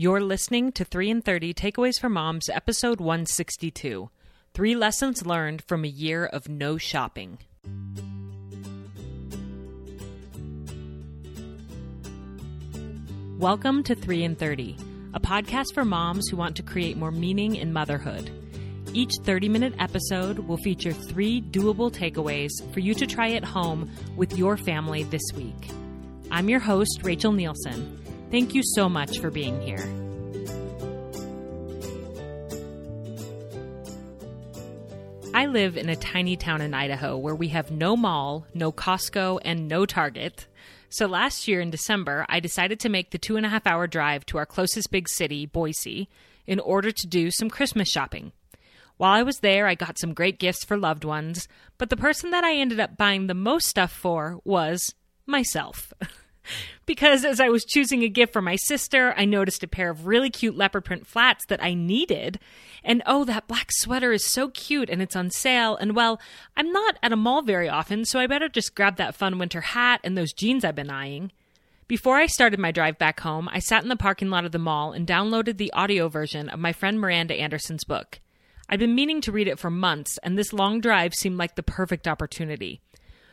You're listening to 3 and 30 Takeaways for Moms, episode 162. Three lessons learned from a year of no shopping. Welcome to 3 and 30, a podcast for moms who want to create more meaning in motherhood. Each 30 minute episode will feature three doable takeaways for you to try at home with your family this week. I'm your host, Rachel Nielson. Thank you so much for being here. I live in a tiny town in Idaho where we have no mall, no Costco, and no Target. So last year in December, I decided to make the two and a half hour drive to our closest big city, Boise, in order to do some Christmas shopping. While I was there, I got some great gifts for loved ones, but the person that I ended up buying the most stuff for was myself. because as I was choosing a gift for my sister, I noticed a pair of really cute leopard print flats that I needed. And oh, that black sweater is so cute and it's on sale. And well, I'm not at a mall very often, so I better just grab that fun winter hat and those jeans I've been eyeing. Before I started my drive back home, I sat in the parking lot of the mall and downloaded the audio version of my friend Miranda Anderson's book. I'd been meaning to read it for months, and this long drive seemed like the perfect opportunity.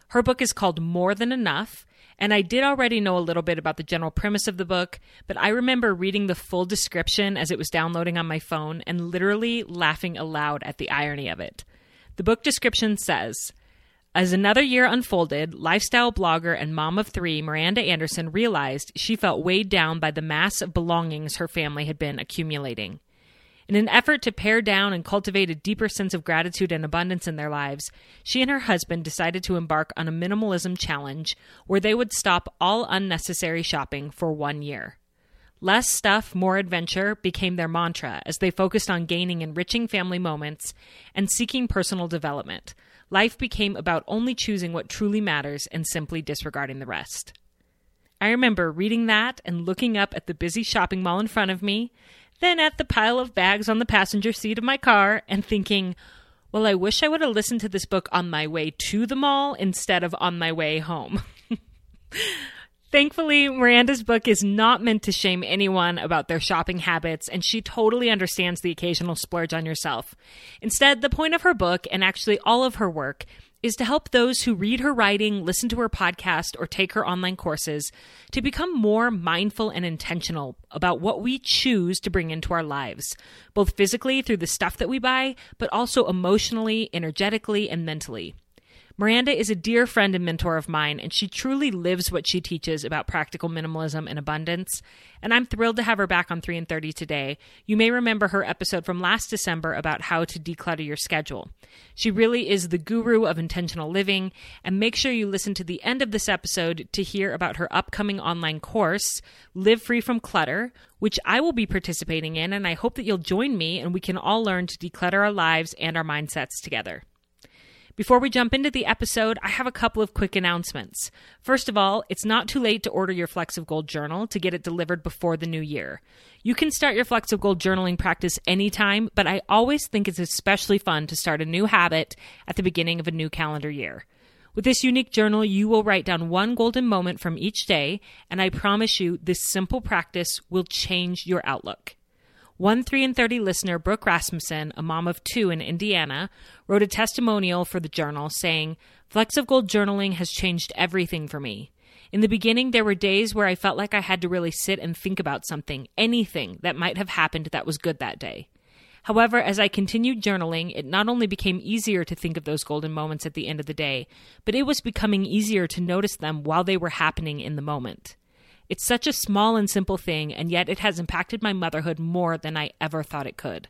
Her book is called More Than Enough, and I did already know a little bit about the general premise of the book, but I remember reading the full description as it was downloading on my phone and literally laughing aloud at the irony of it. The book description says, as another year unfolded, lifestyle blogger and mom of three Miranda Anderson realized she felt weighed down by the mass of belongings her family had been accumulating. In an effort to pare down and cultivate a deeper sense of gratitude and abundance in their lives, she and her husband decided to embark on a minimalism challenge where they would stop all unnecessary shopping for one year. Less stuff, more adventure became their mantra as they focused on gaining enriching family moments and seeking personal development. Life became about only choosing what truly matters and simply disregarding the rest. I remember reading that and looking up at the busy shopping mall in front of me then at the pile of bags on the passenger seat of my car and thinking, well, I wish I would have listened to this book on my way to the mall instead of on my way home. Thankfully, Miranda's book is not meant to shame anyone about their shopping habits, and she totally understands the occasional splurge on yourself. Instead, the point of her book, and actually all of her work, is to help those who read her writing, listen to her podcast, or take her online courses to become more mindful and intentional about what we choose to bring into our lives, both physically through the stuff that we buy, but also emotionally, energetically, and mentally. Miranda is a dear friend and mentor of mine, and she truly lives what she teaches about practical minimalism and abundance. And I'm thrilled to have her back on 3 and 30 today. You may remember her episode from last December about how to declutter your schedule. She really is the guru of intentional living, and make sure you listen to the end of this episode to hear about her upcoming online course, Live Free from Clutter, which I will be participating in, and I hope that you'll join me and we can all learn to declutter our lives and our mindsets together. Before we jump into the episode, I have a couple of quick announcements. First of all, it's not too late to order your Flecks of Gold journal to get it delivered before the new year. You can start your Flecks of Gold journaling practice anytime, but I always think it's especially fun to start a new habit at the beginning of a new calendar year. With this unique journal, you will write down one golden moment from each day, and I promise you this simple practice will change your outlook. One 3 and 30 listener, Brooke Rasmussen, a mom of two in Indiana, wrote a testimonial for the journal saying, Flecks of Gold journaling has changed everything for me. In the beginning, there were days where I felt like I had to really sit and think about something, anything that might have happened that was good that day. However, as I continued journaling, it not only became easier to think of those golden moments at the end of the day, but it was becoming easier to notice them while they were happening in the moment. It's such a small and simple thing, and yet it has impacted my motherhood more than I ever thought it could.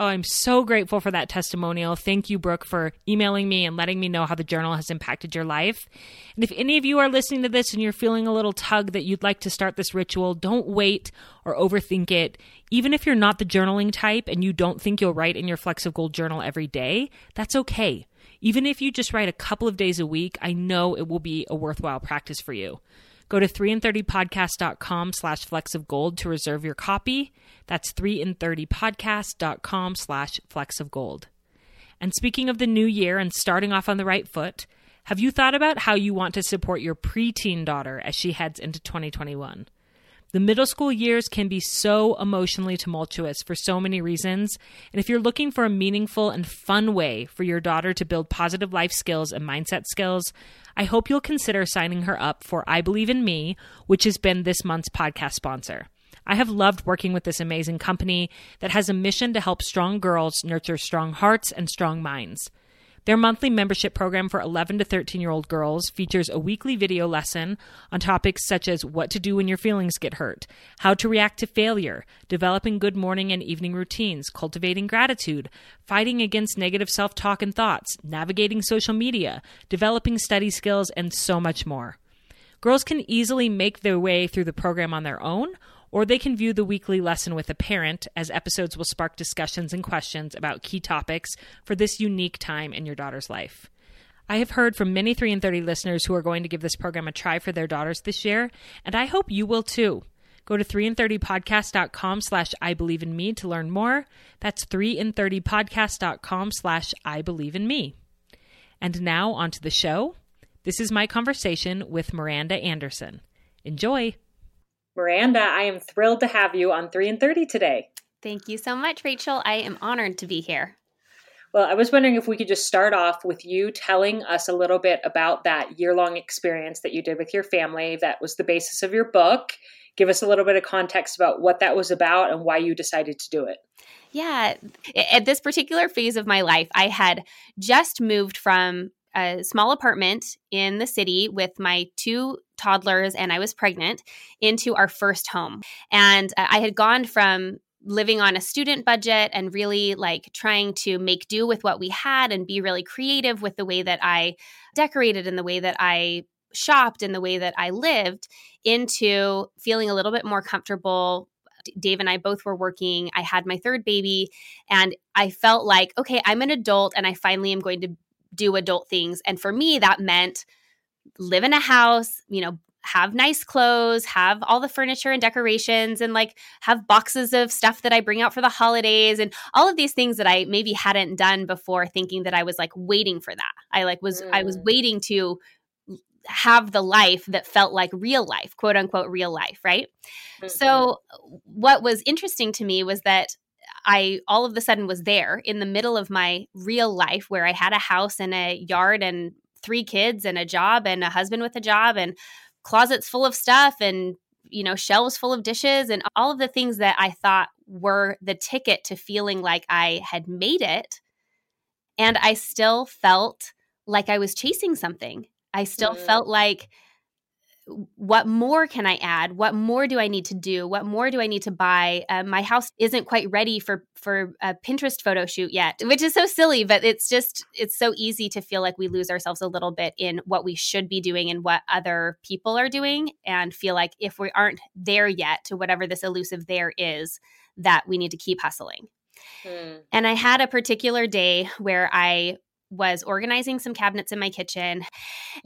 Oh, I'm so grateful for that testimonial. Thank you, Brooke, for emailing me and letting me know how the journal has impacted your life. And if any of you are listening to this and you're feeling a little tug that you'd like to start this ritual, don't wait or overthink it. Even if you're not the journaling type and you don't think you'll write in your of Gold journal every day, that's okay. Even if you just write a couple of days a week, I know it will be a worthwhile practice for you. Go to 3and30podcast.com slash flecks of gold to reserve your copy. That's 3and30podcast.com slash flecks of gold. And speaking of the new year and starting off on the right foot, have you thought about how you want to support your preteen daughter as she heads into 2021? The middle school years can be so emotionally tumultuous for so many reasons. And if you're looking for a meaningful and fun way for your daughter to build positive life skills and mindset skills, I hope you'll consider signing her up for I Believe in Me, which has been this month's podcast sponsor. I have loved working with this amazing company that has a mission to help strong girls nurture strong hearts and strong minds. Their monthly membership program for 11 to 13 year old girls features a weekly video lesson on topics such as what to do when your feelings get hurt, how to react to failure, developing good morning and evening routines, cultivating gratitude, fighting against negative self talk and thoughts, navigating social media, developing study skills, and so much more. Girls can easily make their way through the program on their own or they can view the weekly lesson with a parent, as episodes will spark discussions and questions about key topics for this unique time in your daughter's life. I have heard from many 3 and 30 listeners who are going to give this program a try for their daughters this year, and I hope you will too. Go to 3and30podcast.com slash I believe in me to learn more. That's 3and30podcast.com slash I believe in me. And now on to the show. This is my conversation with Miranda Anderson. Enjoy! Miranda, I am thrilled to have you on 3 and 30 today. Thank you so much, Rachel. I am honored to be here. Well, I was wondering if we could just start off with you telling us a little bit about that year long experience that you did with your family that was the basis of your book. Give us a little bit of context about what that was about and why you decided to do it. Yeah. At this particular phase of my life, I had just moved from a small apartment in the city with my two toddlers and I was pregnant into our first home. And uh, I had gone from living on a student budget and really like trying to make do with what we had and be really creative with the way that I decorated and the way that I shopped and the way that I lived into feeling a little bit more comfortable Dave and I both were working. I had my third baby, and I felt like, okay, I'm an adult and I finally am going to do adult things. And for me, that meant live in a house, you know, have nice clothes, have all the furniture and decorations, and like have boxes of stuff that I bring out for the holidays and all of these things that I maybe hadn't done before, thinking that I was like waiting for that. I like was, mm. I was mm. waiting to have the life that felt like real life, quote unquote, real life, right? Mm-hmm. So, what was interesting to me was that I all of a sudden was there in the middle of my real life where I had a house and a yard and three kids and a job and a husband with a job and closets full of stuff and you know shelves full of dishes and all of the things that I thought were the ticket to feeling like I had made it and I still felt like I was chasing something. I still mm. felt like what more can I add? What more do I need to do? What more do I need to buy? Uh, my house isn't quite ready for for a Pinterest photo shoot yet, which is so silly, but it's just it's so easy to feel like we lose ourselves a little bit in what we should be doing and what other people are doing, and feel like if we aren't there yet to whatever this elusive there is, that we need to keep hustling. Hmm. And I had a particular day where I was organizing some cabinets in my kitchen.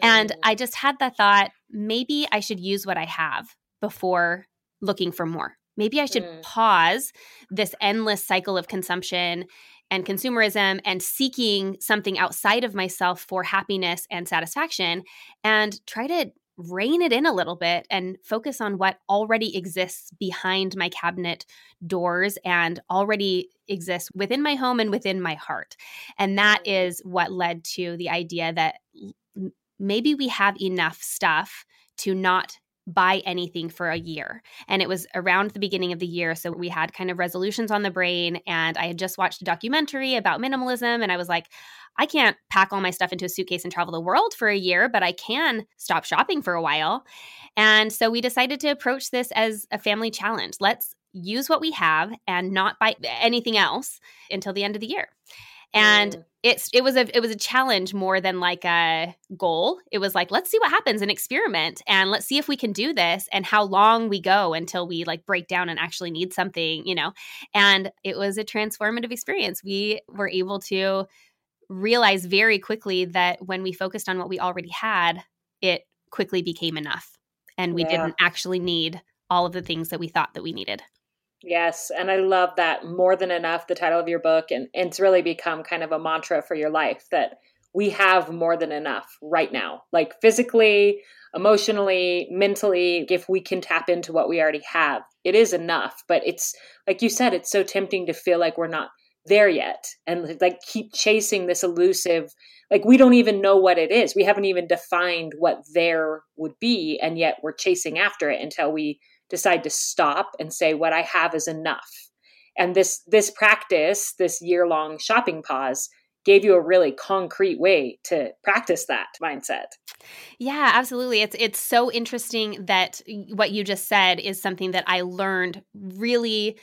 And. I just had the thought maybe I should use what I have before looking for more. Maybe I should mm. pause this endless cycle of consumption and consumerism and seeking something outside of myself for happiness and satisfaction and try to rein it in a little bit and focus on what already exists behind my cabinet doors and already exists within my home and within my heart. And that mm. what led to the idea that maybe we have enough stuff to not buy anything for a year. And it was around the beginning of the year. So we had kind of resolutions on the brain. And I had just watched a documentary about minimalism. And I was like, I can't pack all my stuff into a suitcase and travel the world for a year, but I can stop shopping for a while. And so we decided to approach this as a family challenge. Let's use what we have and not buy anything else until the end of the year. And mm. it's it was a it was a challenge more than like a goal. It was like let's see what happens and experiment and let's see if we can do this and how long we go until we like break down and actually need something, you know. And it was a transformative experience. We were able to realize very quickly that when we focused on what we already had, it quickly became enough and we yeah. didn't actually need all of the things that we thought that we needed. Yes, and I love that more than enough the title of your book and, and it's really become kind of a mantra for your life that we have more than enough right now. Like physically, emotionally, mentally, if we can tap into what we already have, it is enough. But it's like you said, it's so tempting to feel like we're not there yet and like keep chasing this elusive like we don't even know what it is we haven't even defined what there would be and yet we're chasing after it until we decide to stop and say what i have is enough and this this practice this year long shopping pause gave you a really concrete way to practice that mindset. Yeah, absolutely. It's it's so interesting that what you just said is something that I learned really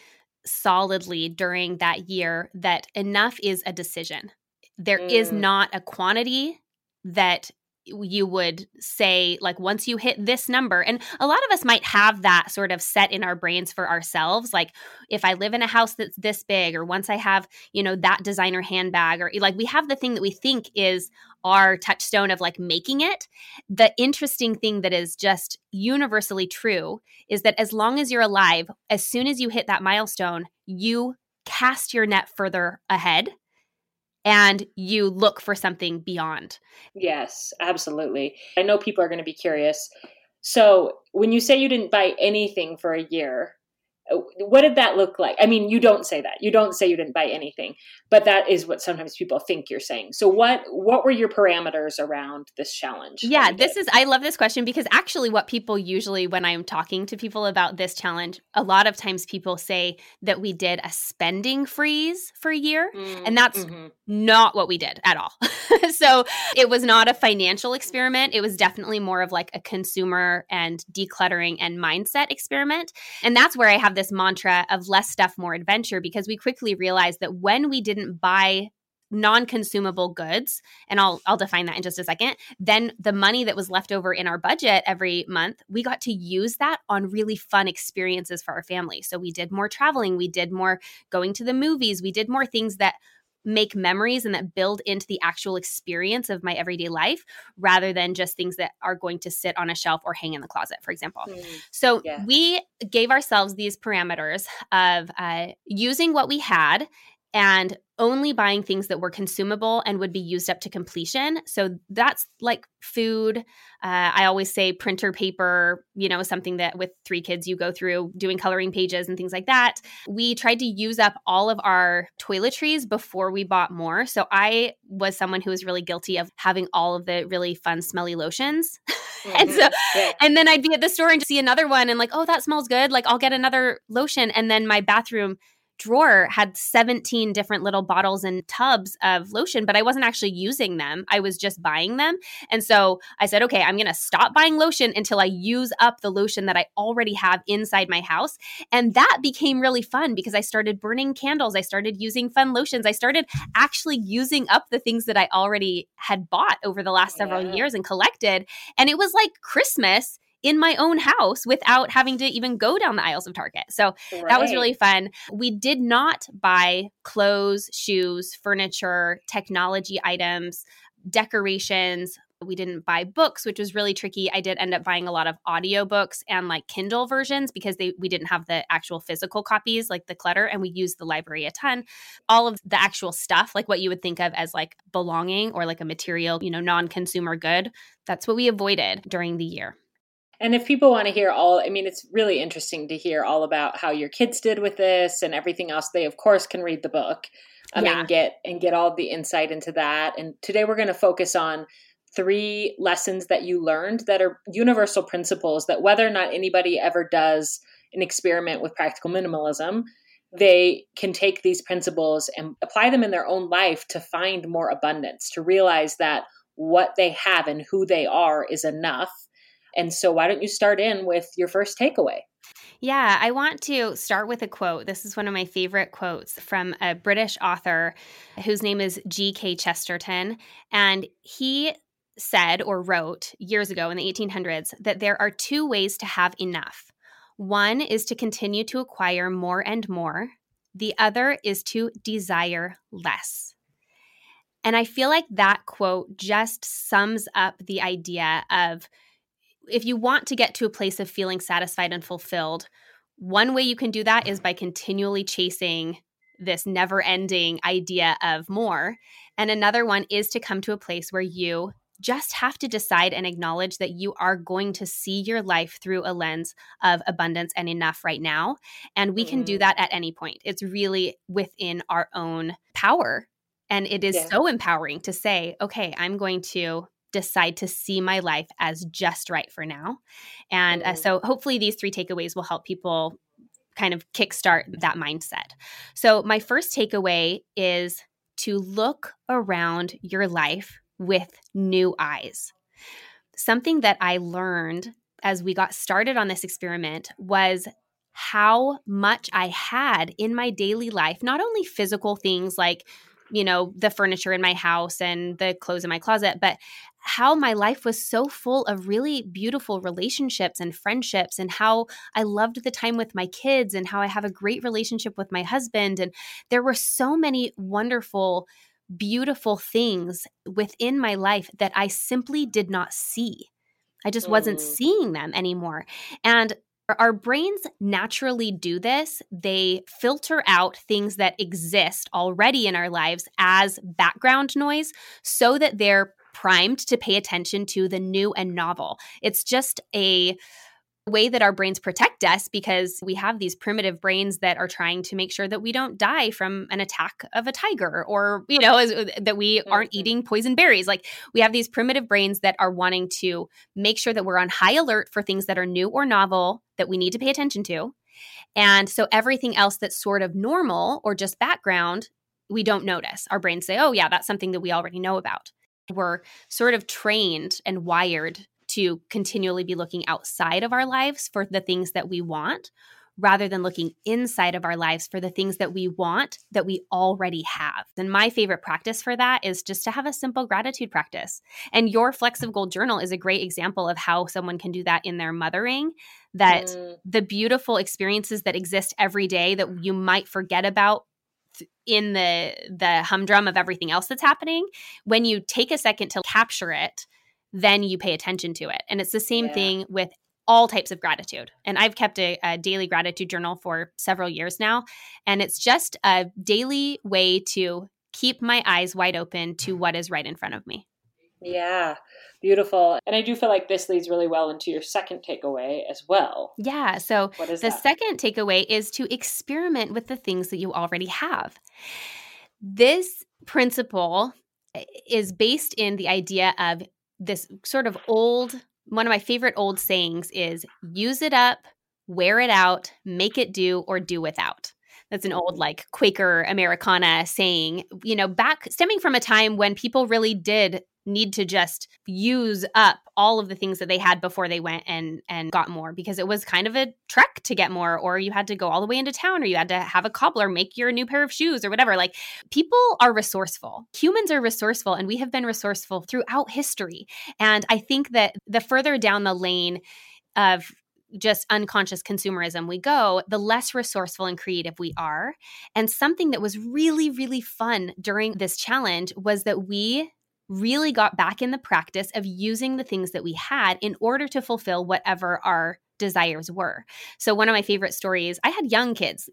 solidly during that year that enough is a decision. There mm. is not a quantity that you would say like once you hit this number and a lot of us might have that sort of set in our brains for ourselves like if i live in a house that's this big or once i have you know that designer handbag or like we have the thing that we think is our touchstone of like making it. The interesting thing that is just universally true is that as long as you're alive as soon as you hit that milestone you cast your net further ahead and you look for something beyond. Yes, absolutely. I know people are going to be curious. So, when you say you didn't buy anything for a year, what did that look like? I mean you don't say that. You don't say you didn't buy anything but that is what sometimes people think you're saying. So what what were your parameters around this challenge? Yeah this is i love this question because actually what people usually when i'm talking to people about this challenge a lot of times people say that we did a spending freeze for a year mm, and that's mm-hmm. not what we did at all. So it was not a financial experiment. It was definitely more of like a consumer and decluttering and mindset experiment. And that's where i have this mantra of less stuff, more adventure because we quickly realized that when we didn't buy non-consumable goods and I'll I'll define that in just a second then the money that was left over in our budget every month we got to use that on really fun experiences for our family. So we did more traveling we did more going to the movies we did more things that make memories and that build into the actual experience of my everyday life rather than just things that are going to sit on a shelf or hang in the closet, for example. Mm, so yeah. we gave ourselves these parameters of uh, using what we had and only buying things that were consumable and would be used up to completion. So that's like food. Uh, I always say printer paper, you know, something that with three kids you go through doing coloring pages and things like that. We tried to use up all of our toiletries before we bought more. So I was someone who was really guilty of having all of the really fun, smelly lotions. Mm-hmm. and so, yeah. and then I'd be at the store and see another one and like, oh, that smells good. Like, I'll get another lotion. And then my bathroom drawer had 17 different little bottles and tubs of lotion, but I wasn't actually using them. I was just buying them. And so I said, okay, I'm going to stop buying lotion until I use up the lotion that I already have inside my house. And that became really fun because I started burning candles. I started using fun lotions. I started actually using up the things that I already had bought over the last several yeah. years and collected. And it was like Christmas in my own house without having to even go down the aisles of Target. So right. that was really fun. We did not buy clothes, shoes, furniture, technology items, decorations. We didn't buy books, which was really tricky. I did end up buying a lot of audiobooks and like Kindle versions because they we didn't have the actual physical copies like the clutter and we used the library a ton. All of the actual stuff like what you would think of as like belonging or like a material, you know, non-consumer good, that's what we avoided during the year. And if people want to hear all, I mean, it's really interesting to hear all about how your kids did with this and everything else. They, of course, can read the book um, yeah. and get and get all the insight into that. And today we're going to focus on three lessons that you learned that are universal principles that whether or not anybody ever does an experiment with practical minimalism, they can take these principles and apply them in their own life to find more abundance, to realize that what they have and who they are is enough and so, why don't you start in with your first takeaway? Yeah, I want to start with a quote. This is one of my favorite quotes from a British author whose name is G.K. Chesterton. And he said or wrote years ago in the 1800s that there are two ways to have enough. One is to continue to acquire more and more, the other is to desire less. And I feel like that quote just sums up the idea of if you want to get to a place of feeling satisfied and fulfilled, one way you can do that is by continually chasing this never ending idea of more. And another one is to come to a place where you just have to decide and acknowledge that you are going to see your life through a lens of abundance and enough right now. And we mm-hmm. can do mm-hmm. that at any point. It's really within our own power. And it is yeah. so empowering to say, okay, I'm going to decide to see my life as just right for now. And mm-hmm. uh, so hopefully these three takeaways will help people kind of kickstart that mindset. So, my first takeaway is to look around your life with new eyes. Something that I learned as we got started on this experiment was how much I had in my daily life, not only physical things like you know, the furniture in my house and the clothes in my closet, but how my life was so full of really beautiful relationships and friendships, and how I loved the time with my kids, and how I have a great relationship with my husband. And there were so many wonderful, beautiful things within my life that I simply did not see. I just mm. wasn't seeing them anymore. And our brains naturally do this. They filter out things that exist already in our lives as background noise so that they're primed to pay attention to the new and novel. It's just a way that our brains protect us because we have these primitive brains that are trying to make sure that we don't die from an attack of a tiger or you know uh, that we aren't eating poison berries like we have these primitive brains that are wanting to make sure that we're on high alert for things that are new or novel that we need to pay attention to. And so everything else that's sort of normal or just background we don't notice. Our brains say oh yeah that's something that we already know about. We're sort of trained and wired to continually be looking outside of our lives for the things that we want rather than looking inside of our lives for the things that we want that we already have. And my favorite practice for that is just to have a simple gratitude practice. And your Flecks of Gold journal is a great example of how someone can do that in their mothering. That mm. the beautiful experiences that exist every day that you might forget about in the the humdrum of everything else that's happening when you take a second to capture it then you pay attention to it. And it's the same yeah. thing with all types of gratitude. And I've kept a, a, daily gratitude journal for several years now. And it's just a daily way to keep my eyes wide open to what is right in front of me. Yeah, beautiful. And I do feel like this leads really well into your second takeaway as well. Yeah. So the that? second takeaway is to experiment with the things that you already have. This principle eh, is based in the idea of this sort of old one of my favorite old sayings is use it up, wear it out, make it do, or do without. That's an old, like Quaker Americana saying, you know, back stemming from a time when people really did need to just use up all of the things that they had before they went and and got more because it was kind of a trek to get more or you had to go all the way into town or you had to have a cobbler make your new pair of shoes or whatever. Like people are resourceful. Humans are resourceful and we have been resourceful throughout history. And i think that the further down the lane of just unconscious consumerism we go, the less resourceful and creative we are. And something that was really, really fun during this challenge was that we really got back in the practice of using the things that we had in order to fulfill whatever our desires were. So, one of my favorite stories, I had young kids,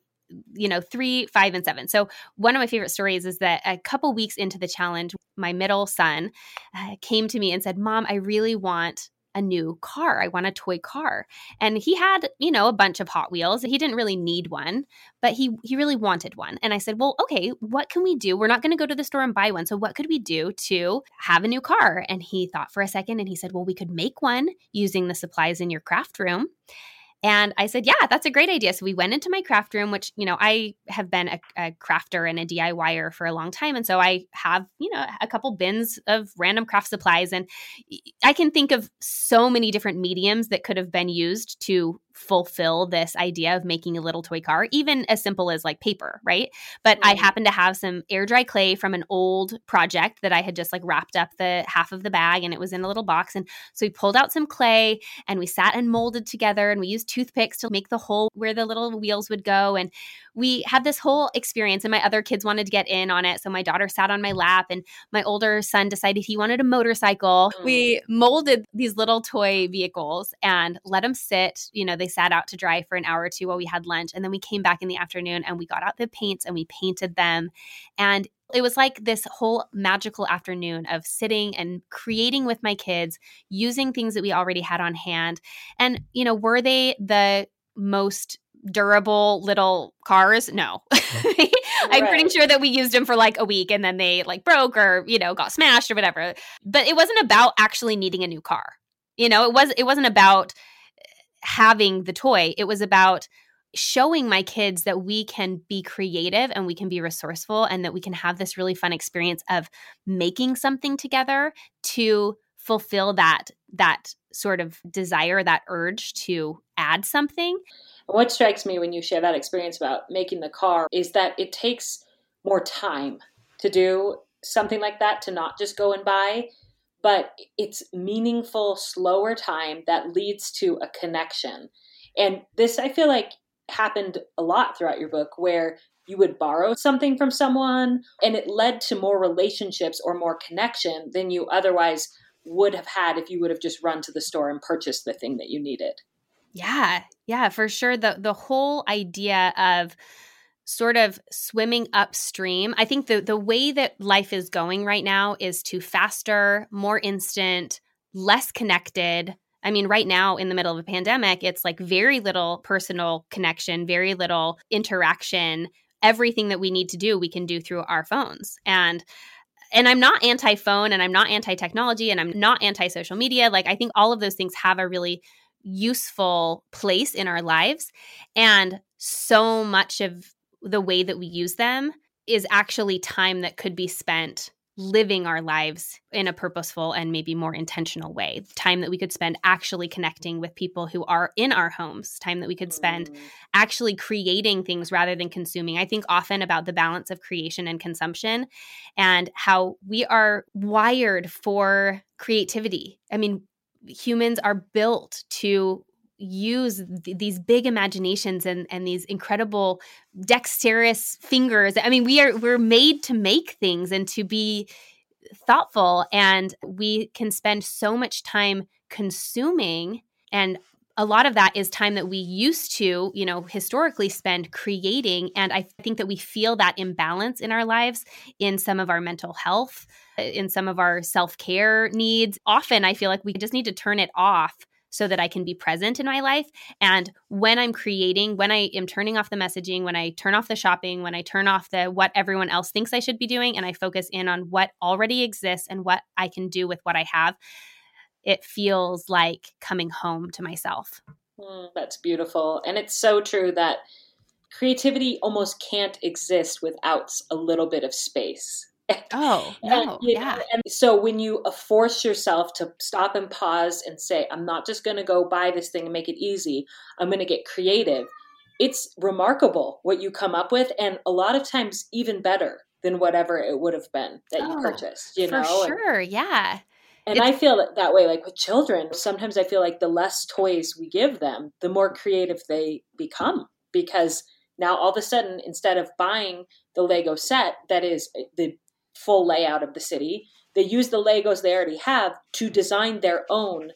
you know, three, five, and seven. So, one of my favorite stories is that a couple weeks into the challenge, my middle son uh, came to me and said, Mom, I really want a new car. I want a toy car. And he had, you know, a bunch of Hot Wheels. He didn't really need one, but he he really wanted one. And I said, "Well, okay, what can we do? We're not going to go to the store and buy one. So what could we do to have a new car?" And he thought for a second and he said, "Well, we could make one using the supplies in your craft room." And I said, yeah, that's a great idea. So we went into my craft room, which, you know, I have been a, a, crafter and a DIYer for a long time. And so I have, you know, a couple bins of random craft supplies. And I can think of so many different mediums that could have been used to fulfill this idea of making a little toy car, even as simple as like paper, right? But I happened to have some air dry clay from an old project that I had just like wrapped up the half of the bag and it was in a little box. And so we pulled out some clay and we sat and molded together and we used toothpicks to make the hole where the little wheels would go. And we had this whole experience and my other kids wanted to get in on it so my daughter sat on my lap and my older son decided he wanted a motorcycle mm. we molded these little toy vehicles and let them sit you know they sat out to dry for an hour or two while we had lunch. And then we came back in the afternoon and we got out the paints and we painted them. And it was like this whole magical afternoon of sitting and creating with my kids, using things that we already had on hand. And, you know, were they the most durable little cars? No. I'm pretty sure that we used them for like a week and then they like broke or, you know, got smashed or whatever. But it wasn't about actually needing a new car. You know, it was it wasn't about having the toy. It was about showing my kids that we can be creative and we can be resourceful and that we can have this really fun experience of making something together to fulfill that that sort of desire that urge to add something what strikes me when you share that experience about making the car is that it takes more time to do something like that to not just go and buy but it's meaningful slower time that leads to a connection and this i feel like happened a lot throughout your book where you would borrow something from someone and it led to more relationships or more connection than you otherwise would have had if you would have just run to the store and purchased the thing that you needed. Yeah. Yeah, for sure the the whole idea of sort of swimming upstream. I think the the way that life is going right now is to faster, more instant, less connected, I mean, right now in the middle of a pandemic, it's like very little personal connection, very little interaction. Everything that we need to do, we can do through our phones. And and I'm not anti phone and I'm not anti technology and I'm not anti social media. Like, I think all of those things have a really useful place in our lives. And so much of the way that we use them is actually time that could be spent living our lives in a purposeful and maybe more intentional way. Time that we could spend actually connecting with people who are in our homes, time that we could spend mm. actually creating things rather than consuming. I think often about the balance of creation and consumption and how we are wired for creativity. I mean, humans are built to use th- these big imaginations and and these incredible dexterous fingers i mean we are we're made to make things and to be thoughtful and we can spend so much time consuming and a lot of that is time that we used to, you know, historically spend creating. And I think that we feel that imbalance in our lives in some of our mental health, in some of our self care needs. Often I feel like we just need to turn it off so that I can be present in my life. And when I'm creating, when I am turning off the messaging, when I turn off the shopping, when I turn off the what everyone else thinks I should be doing, and I focus in on what already exists and what I can do with what I have, it feels like coming home to myself. Mm, that's beautiful. And it's so true that creativity almost can't exist without a little bit of space. Oh, no, and, yeah. Know, and so when you force yourself to stop and pause and say, I'm not just going to go buy this thing and make it easy, I'm going to get creative, it's remarkable what you come up with. And a lot of times, even better than whatever it would have been that oh, you purchased, you know? For sure, and, yeah. And it's, I feel that, that way, like with children, sometimes I feel like the less toys we give them, the more creative they become because now all of a sudden, instead of buying the Lego set that is eh, the full layout of the city. They use the Legos they already have to design their own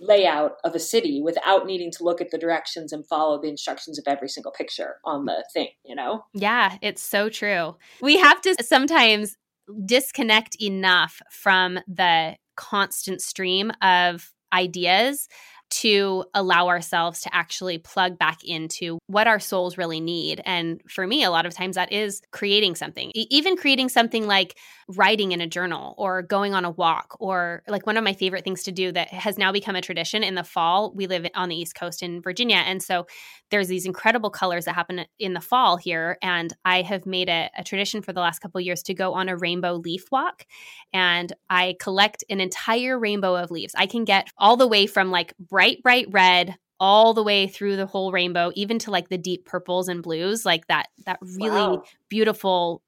layout of a city without needing to look at the directions and follow the instructions of every single picture on the thing, you know? Yeah, it's so true. We have to sometimes disconnect enough from the constant stream of ideas to allow ourselves to actually plug back into what our souls really need. And for me, a lot of times that is creating something, even creating something like writing in a journal or going on a walk, or like one of my favorite things to do that has now become a tradition in the fall. We live on the East Coast in Virginia. And so there's these incredible colors that happen in the fall here. And I have made a, a tradition for the last couple years to go on a rainbow leaf walk. And I collect an entire rainbow of leaves. I can get all the way from like bright bright, bright red all the way through the whole rainbow, even to like the deep purples and blues, like that that really wow. beautiful,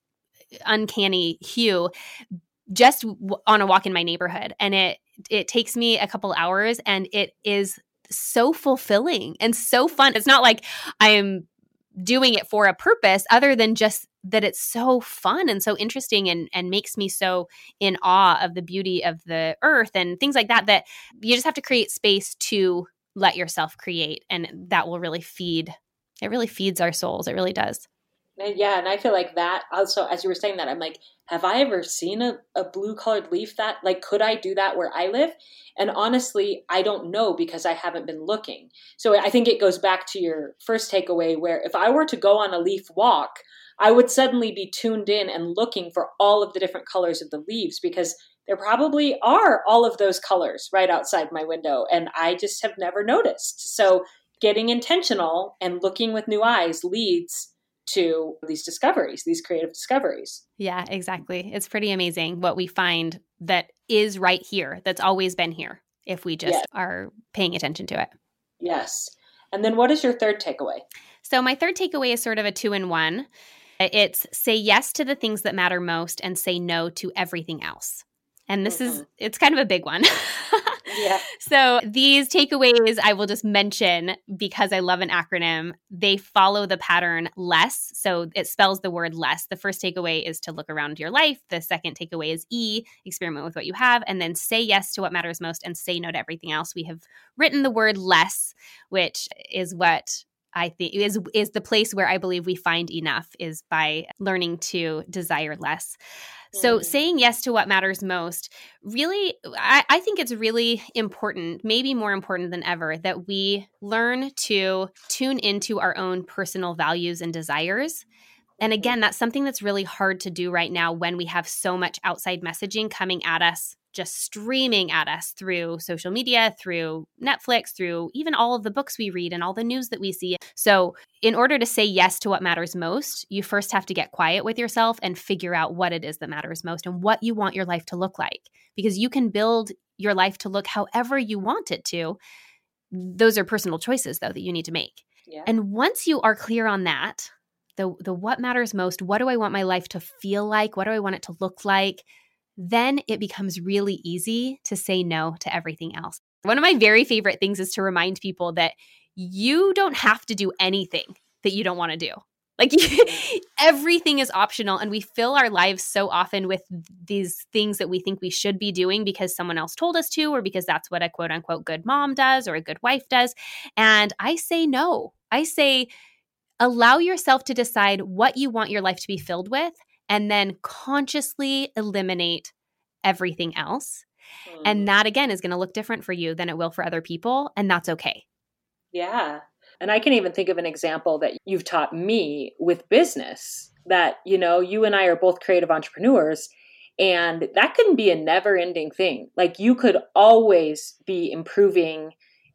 uncanny hue, just w- on a walk in my neighborhood, and it it takes me a couple hours, and it is so fulfilling and so fun. It's not like I'm doing it for a purpose other than just that it's so fun and so interesting and and makes me so in awe of the beauty of the earth and things like that that you just have to create space to let yourself create and that will really feed it really feeds our souls it really does. And yeah and i feel like that also as you were saying that i'm like have i ever seen a, a blue colored leaf that like could i do that where i live? And honestly i don't know because i haven't been looking. So i think it goes back to your first takeaway where if i were to go on a leaf walk i would suddenly be tuned in and looking for all of the different colors of the leaves because there probably are all of those colors right outside my window and I just have never noticed. So getting intentional and looking with new eyes leads to these discoveries, these creative discoveries. Yeah, exactly. It's pretty amazing what we find that is right here, that's always been here, if we just yes. are paying attention to it. Yes. And then what is your third takeaway? So, my third takeaway is sort of a two in one. It's say yes to the things that matter most and say no to everything else. And this mm-hmm. is, it's kind of a big one. yeah. So these takeaways I will just mention because I love an acronym. They follow the pattern less. So it spells the word less. The first takeaway is to look around your life. The second takeaway is E, experiment with what you have, and then say yes to what matters most and say no to everything else. We have written the word less, which is what I think is is the place where I believe we find enough is by learning to desire less. So, mm. saying yes to what matters most really, I, I, think it's really important, maybe more important than ever, that we learn to tune into our own personal values and desires. And again, that's something that's really hard to do right now when we have so much outside messaging coming at us just streaming at us through social media, through Netflix, through even all of the books we read and all the news that we see. So, in order to say yes to what matters most, you first have to get quiet with yourself and figure out what it is that matters most and what you want your life to look like. Because you can build your life to look however you want it to. Those are personal choices, though, that you need to make. Yeah. And once you are clear on that, the, the what matters most, what do I want my life to feel like? What do I want it to look like? then it becomes really easy to say no to everything else. One of my very favorite things is to remind people that you don't have to do anything that you don't want to do. Like everything is optional, and we fill our lives so often with these things that we think we should be doing because someone else told us to, or because that's what a quote unquote good mom does or a good wife does. And I say no. I say, allow yourself to decide what you want your life to be filled with and then consciously eliminate everything else. Mm. And that again is going to look different for you than it will for other people. And that's okay. Yeah. And I can even think of an example that you've taught me with business that, you know, you and I are both creative entrepreneurs. And that can be a never ending thing. Like you could always be improving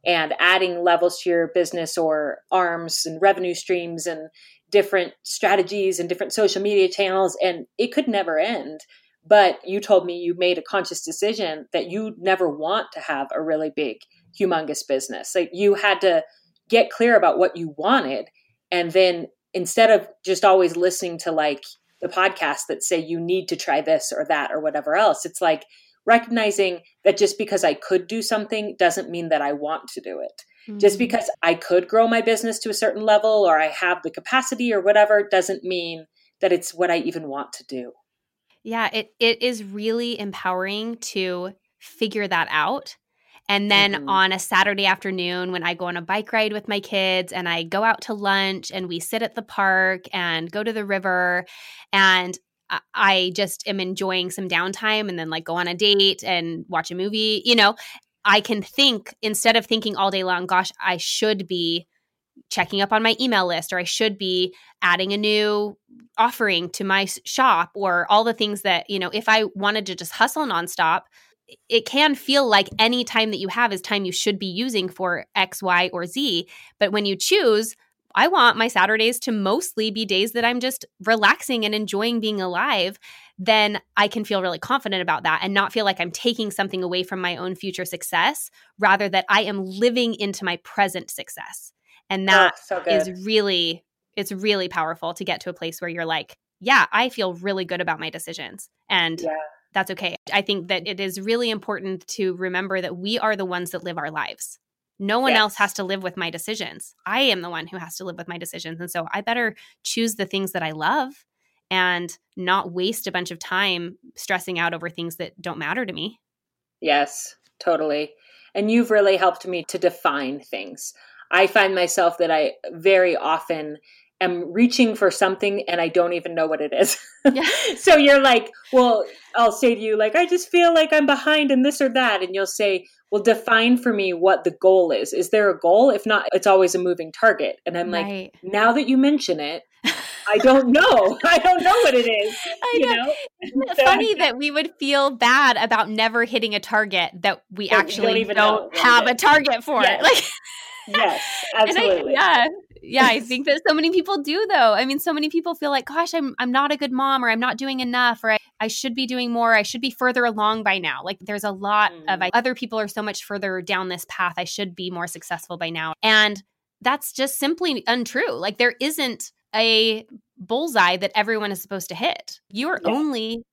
and adding levels to your business or arms and revenue streams and different strategies and different social media channels and it could never end. But you told me you made a conscious decision that you never want to have a really big humongous business. Like you had to get clear about what you wanted and then instead of just always listening to like the podcasts that say you need to try this or that or whatever else it's like recognizing that just because i could do something doesn't mean that i want to do it Mm-hmm. Just because I could grow my business to a certain level or I have the capacity or whatever doesn't mean that it's what I even want to do. Yeah, it it is really empowering to figure that out. And then mm-hmm. on a Saturday afternoon, when I go on a bike ride with my kids and I go out to lunch and we sit at the park and go to the river, and I just am enjoying some downtime and then like go on a date and watch a movie, you know, I can think instead of thinking all day long, gosh, I should be checking up on my email list or I should be adding a new offering to my shop or all the things that, you know, if I wanted to just hustle nonstop, it can feel like any time that you have is time you should be using for X, Y, or Z. But when you choose, I want my Saturdays to mostly be days that I'm just relaxing and enjoying being alive then I can feel really confident about that and not feel like I'm taking something away from my own future success, rather that I am living into my present success. And oh, that oh, so is really it's really powerful to get to a place where you're like, yeah, I feel really good about my decisions. And yeah. that's okay. I think that it is really important to remember that we are the ones that live our lives. No one yes. else has to live with my decisions. I am the one who has to live with my decisions. And so I better choose the things that I love and not waste a bunch of time stressing out over things that don't matter to me. Yes, totally. and you've really helped me to define things. I find myself that I very often am reaching for something and I don't even know what it is. Yeah. so you're like, well, I'll say to you, like, I just feel like I'm behind in this or that. And you'll say, well, define for me what the goal is. Is there a goal? If not, it's always a moving target. And I'm right. like, now that you mention it, I don't know. I don't know what it is. I know. know? Isn't it funny that we would feel bad about never hitting a target that we actually don't, don't have a target for? Yes. Like yes, absolutely. I, yeah, yeah. I think that so many people do, though. I mean, so many people feel like, "Gosh, I'm I'm not a good mom, or I'm not doing enough, or I, I should be doing more. I should be further along by now." Like, there's a lot mm. of I, other people are so much further down this path. I should be more successful by now, and that's just simply untrue. Like, there isn't a bullseye that everyone is supposed to hit. You are yeah. only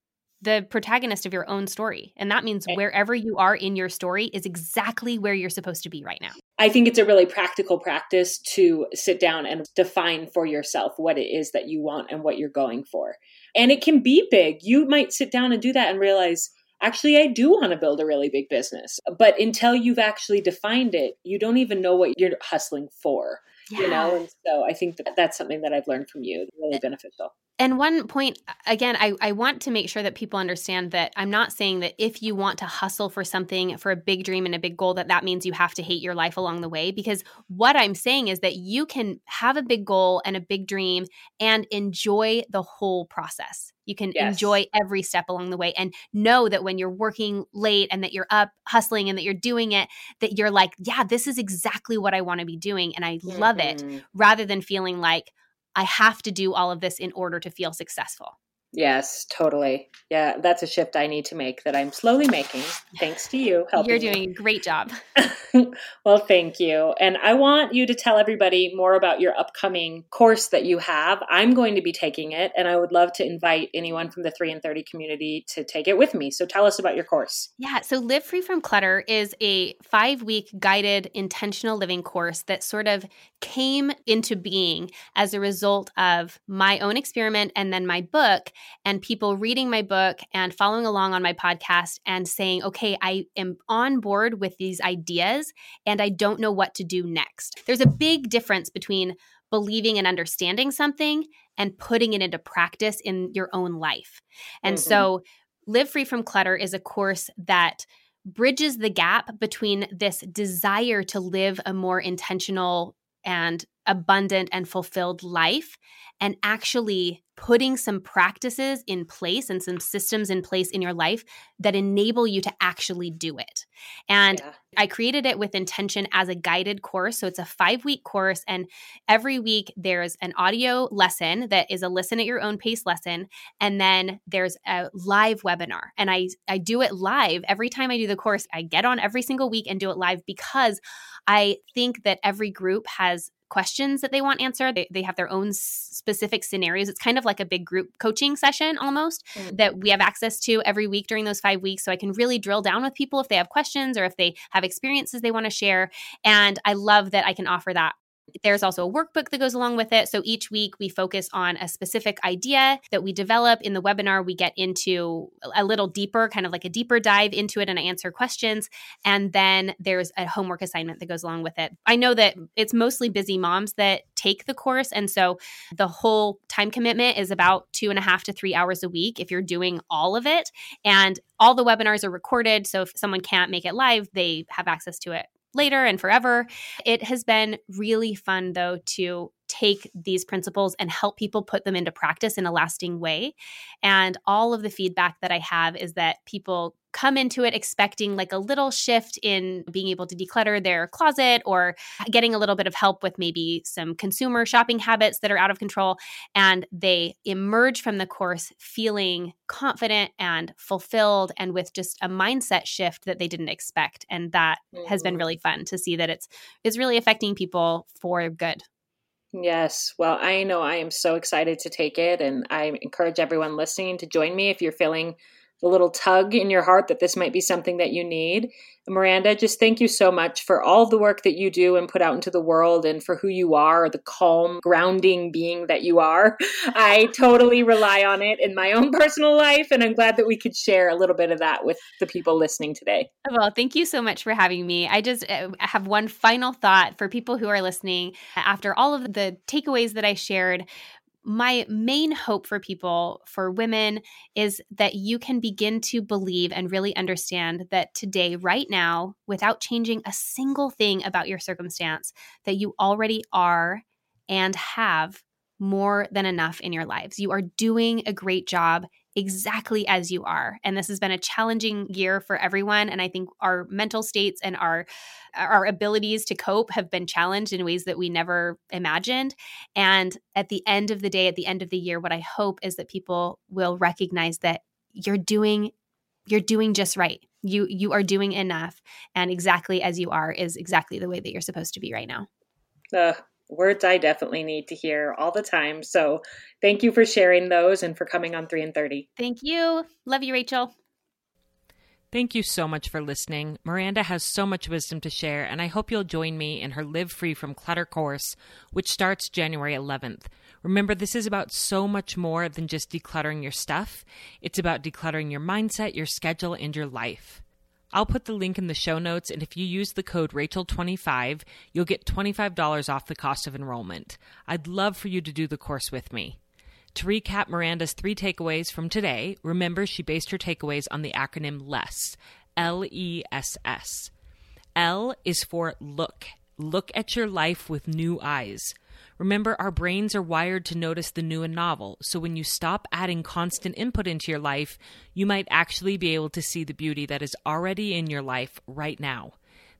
the protagonist of your own story. And that means eh wherever you are in your story is exactly where you're supposed to be right now. I think it's a really practical practice to sit down and define for yourself what it is that you want and what you're going for. And it can be big. You might sit down and do that and realize, actually, I do want to build a really big business. But until you've actually defined it, you don't even know what you're hustling for. Yeah. You know, and so I think that that's something that I've learned from you, really eh beneficial and one point again I, I want to make sure that people understand that i'm not saying that if you want to hustle for something for a big dream and a big goal that that means you have to hate your life along the way because what i'm saying is that you can have a big goal and a big dream and enjoy the whole process you can yes. enjoy every step along the way and know that when you're working late and that you're up hustling and that you're doing it that you're like yeah this is exactly what i want to be doing and i love mm-hmm. it rather than feeling like I have to do all of this in order to feel successful. Yes, totally. Yeah, that's a shift I need to make that I'm slowly making thanks to you helping. You're doing a great job. well, thank you. And I want you to tell everybody more about your upcoming course that you have. I'm going to be taking it and I would love to invite anyone from the 3 in 30 community to take it with me. So tell us about your course. Yeah, so Live Free from Clutter is a 5-week guided intentional living course that sort of came into being as a result of my own experiment and then my book and people reading my book and following along on my podcast and saying, okay, I am on board with these ideas and I don't know what to do next. There's a big difference between believing and understanding something and putting it into practice in your own life. And mm-hmm. so, Live Free from Clutter is a course that bridges the gap between this desire to live a more intentional and abundant and fulfilled life and actually putting some practices in place and some systems in place in your life that enable you to actually do it. And yeah. I created it with intention as a guided course. So it's a five week course. And every week there's an audio lesson that is a listen at your own pace lesson. And then there's a live webinar. And I, I do it live every time I do the course. I get on every single week and do it live because I think that every group has questions that they want answered. They, they have their own specific scenarios. It's kind of like a big group coaching session almost mm. that we have access to every week during those five weeks. So I can really drill down with people if they have questions or if they have experiences they want to share. And I love that I can offer that there's also a workbook that goes along with it. So each week we focus on a specific idea that we develop. In the webinar, we get into a little deeper, kind of like a deeper dive into it, and answer questions. And then there's a homework assignment that goes along with it. I know that it's mostly busy moms that take the course. And so the whole time commitment is about two and a half to three hours a week if you're doing all of it. And all the webinars are recorded. So if someone can't make it live, they have access to it later and forever. It has been really fun, though, to take these principles and help people put them into practice in a lasting way. And all of the feedback that I have is that people come into it expecting like a little shift in being able to declutter their closet or getting a little bit of help with maybe some consumer shopping habits that are out of control. And they emerge from the course feeling confident and fulfilled and with just a mindset shift that they didn't expect. And that mm-hmm. has been mm-hmm. really fun to see that it's is really affecting people for good. Yes. Well, I know I am so excited to take it. And I encourage everyone listening to join me if you're feeling a little tug in your heart that this might be something that you need. Miranda, just thank you so much for all the work that you do and put out into the world and for who you are, the calm, grounding being that you are. I totally rely on it in my own personal life, and I'm glad that we could share a little bit of that with the people listening today. Well, thank you so much for having me. I just uh, have one final thought for people who are listening. After all of the takeaways that I shared, my main hope for people, for women, is that you can begin to believe and really understand that today, right now, without changing a single thing about your circumstance, that you already are and have more than enough in your lives. You are doing a great job exactly as you are. And this has been a challenging year for everyone and I think our mental states and our our abilities to cope have been challenged in ways that we never imagined. And at the end of the day at the end of the year what I hope is that people will recognize that you're doing you're doing just right. You you are doing enough and exactly as you are is exactly the way that you're supposed to be right now. Uh, words I definitely need to hear all the time. So thank you for sharing those and for coming on 3 in 30. Thank you. Love you, Rachel. Thank you so much for listening. Miranda has so much wisdom to share, and I hope you'll join me in her Live Free from Clutter course, which starts January 11th. Remember, this is about so much more than just decluttering your stuff. It's about decluttering your mindset, your schedule, and your life. I'll put the link in the show notes, and if you use the code Rachel25, you'll get $25 off the cost of enrollment. I'd love for you to do the course with me. To recap Miranda's three takeaways from today, remember she based her takeaways on the acronym LESS, L E S S. L is for look. Look at your life with new eyes. Remember, our brains are wired to notice the new and novel, so when you stop adding constant input into your life, you might actually be able to see the beauty that is already in your life right now.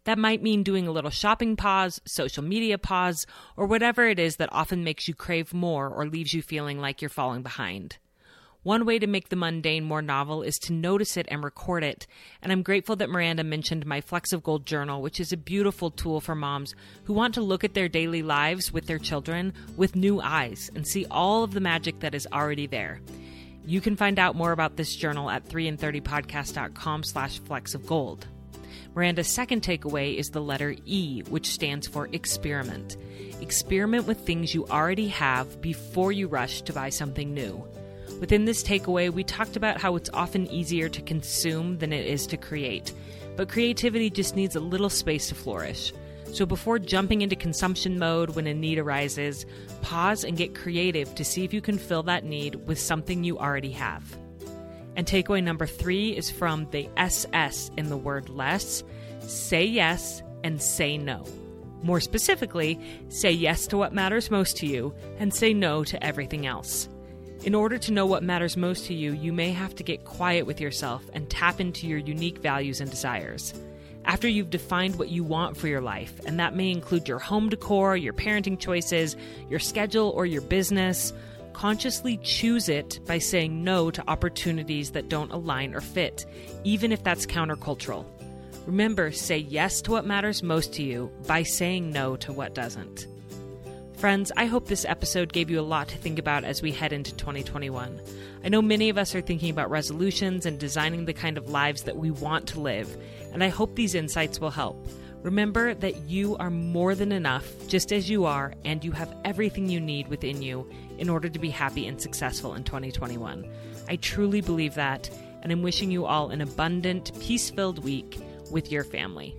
That might mean doing a little shopping pause, social media pause, or whatever it is that often makes you crave more or leaves you feeling like you're falling behind. One way to make the mundane more novel is to notice it and record it. And I'm grateful that Miranda mentioned my Flecks of Gold journal, which is a beautiful tool for moms who want to look at their daily lives with their children with new eyes and see all of the magic that is already there. You can find out more about this journal at 3in30podcast.com slash flecks of gold. Miranda's second takeaway is the letter E, which stands for experiment. Experiment with things you already have before you rush to buy something new. Within this takeaway, we talked about how it's often easier to consume than it is to create, but creativity just needs a little space to flourish. So before jumping into consumption mode when a need arises, pause and get creative to see if you can fill that need with something you already have. And takeaway number three is from the SS in the word less say yes and say no. More specifically, say yes to what matters most to you and say no to everything else. In order to know what matters most to you, you may have to get quiet with yourself and tap into your unique values and desires. After you've defined what you want for your life, and that may include your home decor, your parenting choices, your schedule, or your business, consciously choose it by saying no to opportunities that don't align or fit, even if that's countercultural. Remember, say yes to what matters most to you by saying no to what doesn't. Friends, I hope this episode gave you a lot to think about as we head into 2021. I know many of us are thinking about resolutions and designing the kind of lives that we want to live, and I hope these insights will help. Remember that you are more than enough, just as you are, and you have everything you need within you in order to be happy and successful in 2021. I truly believe that, and I'm wishing you all an abundant, peace filled week with your family.